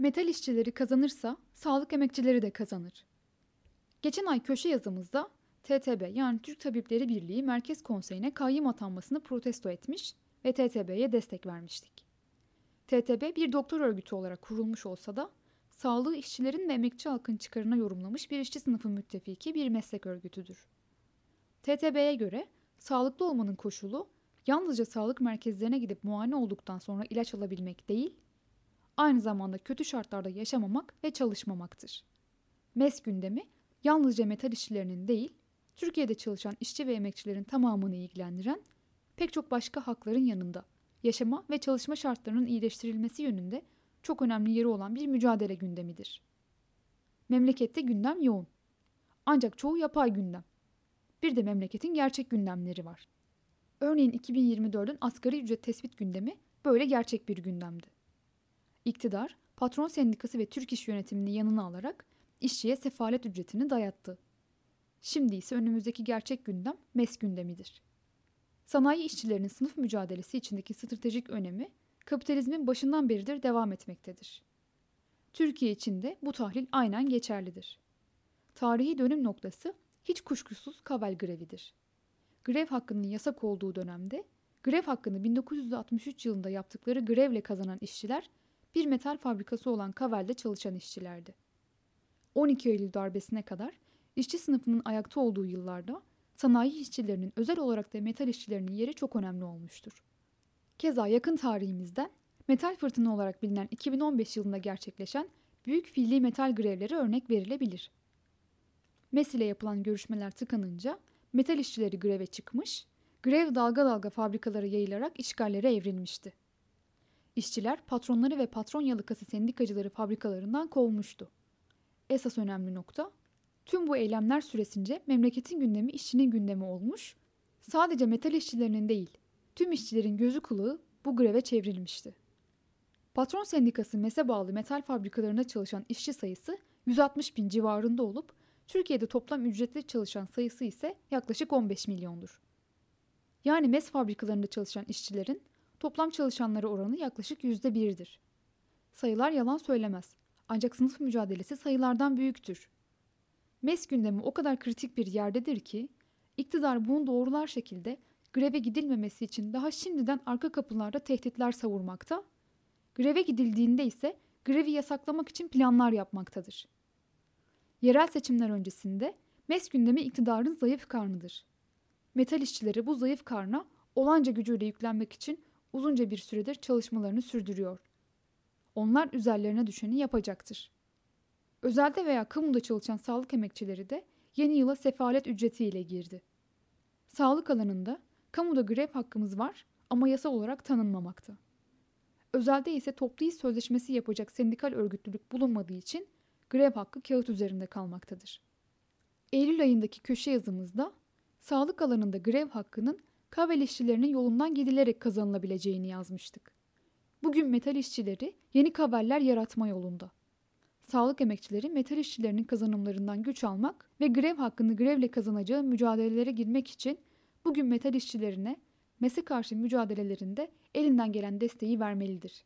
Metal işçileri kazanırsa sağlık emekçileri de kazanır. Geçen ay köşe yazımızda TTB yani Türk Tabipleri Birliği Merkez Konseyi'ne kayyım atanmasını protesto etmiş ve TTB'ye destek vermiştik. TTB bir doktor örgütü olarak kurulmuş olsa da sağlığı işçilerin ve emekçi halkın çıkarına yorumlamış bir işçi sınıfı müttefiki bir meslek örgütüdür. TTB'ye göre sağlıklı olmanın koşulu yalnızca sağlık merkezlerine gidip muayene olduktan sonra ilaç alabilmek değil, aynı zamanda kötü şartlarda yaşamamak ve çalışmamaktır. MES gündemi yalnızca metal işçilerinin değil, Türkiye'de çalışan işçi ve emekçilerin tamamını ilgilendiren pek çok başka hakların yanında yaşama ve çalışma şartlarının iyileştirilmesi yönünde çok önemli yeri olan bir mücadele gündemidir. Memlekette gündem yoğun. Ancak çoğu yapay gündem. Bir de memleketin gerçek gündemleri var. Örneğin 2024'ün asgari ücret tespit gündemi böyle gerçek bir gündemdi. İktidar, patron sendikası ve Türk İş yönetimini yanına alarak işçiye sefalet ücretini dayattı. Şimdi ise önümüzdeki gerçek gündem MES gündemidir. Sanayi işçilerinin sınıf mücadelesi içindeki stratejik önemi kapitalizmin başından beridir devam etmektedir. Türkiye için de bu tahlil aynen geçerlidir. Tarihi dönüm noktası hiç kuşkusuz Kavel grevidir. Grev hakkının yasak olduğu dönemde grev hakkını 1963 yılında yaptıkları grevle kazanan işçiler bir metal fabrikası olan Kavel'de çalışan işçilerdi. 12 Eylül darbesine kadar işçi sınıfının ayakta olduğu yıllarda sanayi işçilerinin özel olarak da metal işçilerinin yeri çok önemli olmuştur. Keza yakın tarihimizden metal fırtına olarak bilinen 2015 yılında gerçekleşen büyük fiili metal grevleri örnek verilebilir. MES ile yapılan görüşmeler tıkanınca metal işçileri greve çıkmış, grev dalga dalga fabrikalara yayılarak işgallere evrilmişti. İşçiler patronları ve patron yalıkası sendikacıları fabrikalarından kovmuştu. Esas önemli nokta, tüm bu eylemler süresince memleketin gündemi işçinin gündemi olmuş, sadece metal işçilerinin değil, tüm işçilerin gözü kulağı bu greve çevrilmişti. Patron sendikası MES'e bağlı metal fabrikalarında çalışan işçi sayısı 160 bin civarında olup Türkiye'de toplam ücretli çalışan sayısı ise yaklaşık 15 milyondur. Yani MES fabrikalarında çalışan işçilerin toplam çalışanları oranı yaklaşık %1'dir. Sayılar yalan söylemez. Ancak sınıf mücadelesi sayılardan büyüktür. MES gündemi o kadar kritik bir yerdedir ki iktidar bunu doğrular şekilde greve gidilmemesi için daha şimdiden arka kapılarda tehditler savurmakta, greve gidildiğinde ise grevi yasaklamak için planlar yapmaktadır. Yerel seçimler öncesinde MES gündemi iktidarın zayıf karnıdır. Metal işçileri bu zayıf karna olanca gücüyle yüklenmek için uzunca bir süredir çalışmalarını sürdürüyor. Onlar üzerlerine düşeni yapacaktır. Özelde veya kamuda çalışan sağlık emekçileri de yeni yıla sefalet ücretiyle girdi. Sağlık alanında kamuda grev hakkımız var ama yasa olarak tanınmamakta. Özelde ise toplu iş sözleşmesi yapacak sendikal örgütlülük bulunmadığı için grev hakkı kağıt üzerinde kalmaktadır. Eylül ayındaki köşe yazımızda sağlık alanında grev hakkının kavel işçilerinin yolundan gidilerek kazanılabileceğini yazmıştık. Bugün metal işçileri yeni kaveller yaratma yolunda. Sağlık emekçileri metal işçilerinin kazanımlarından güç almak ve grev hakkını grevle kazanacağı mücadelelere girmek için bugün metal işçilerine MES'e karşı mücadelelerinde elinden gelen desteği vermelidir.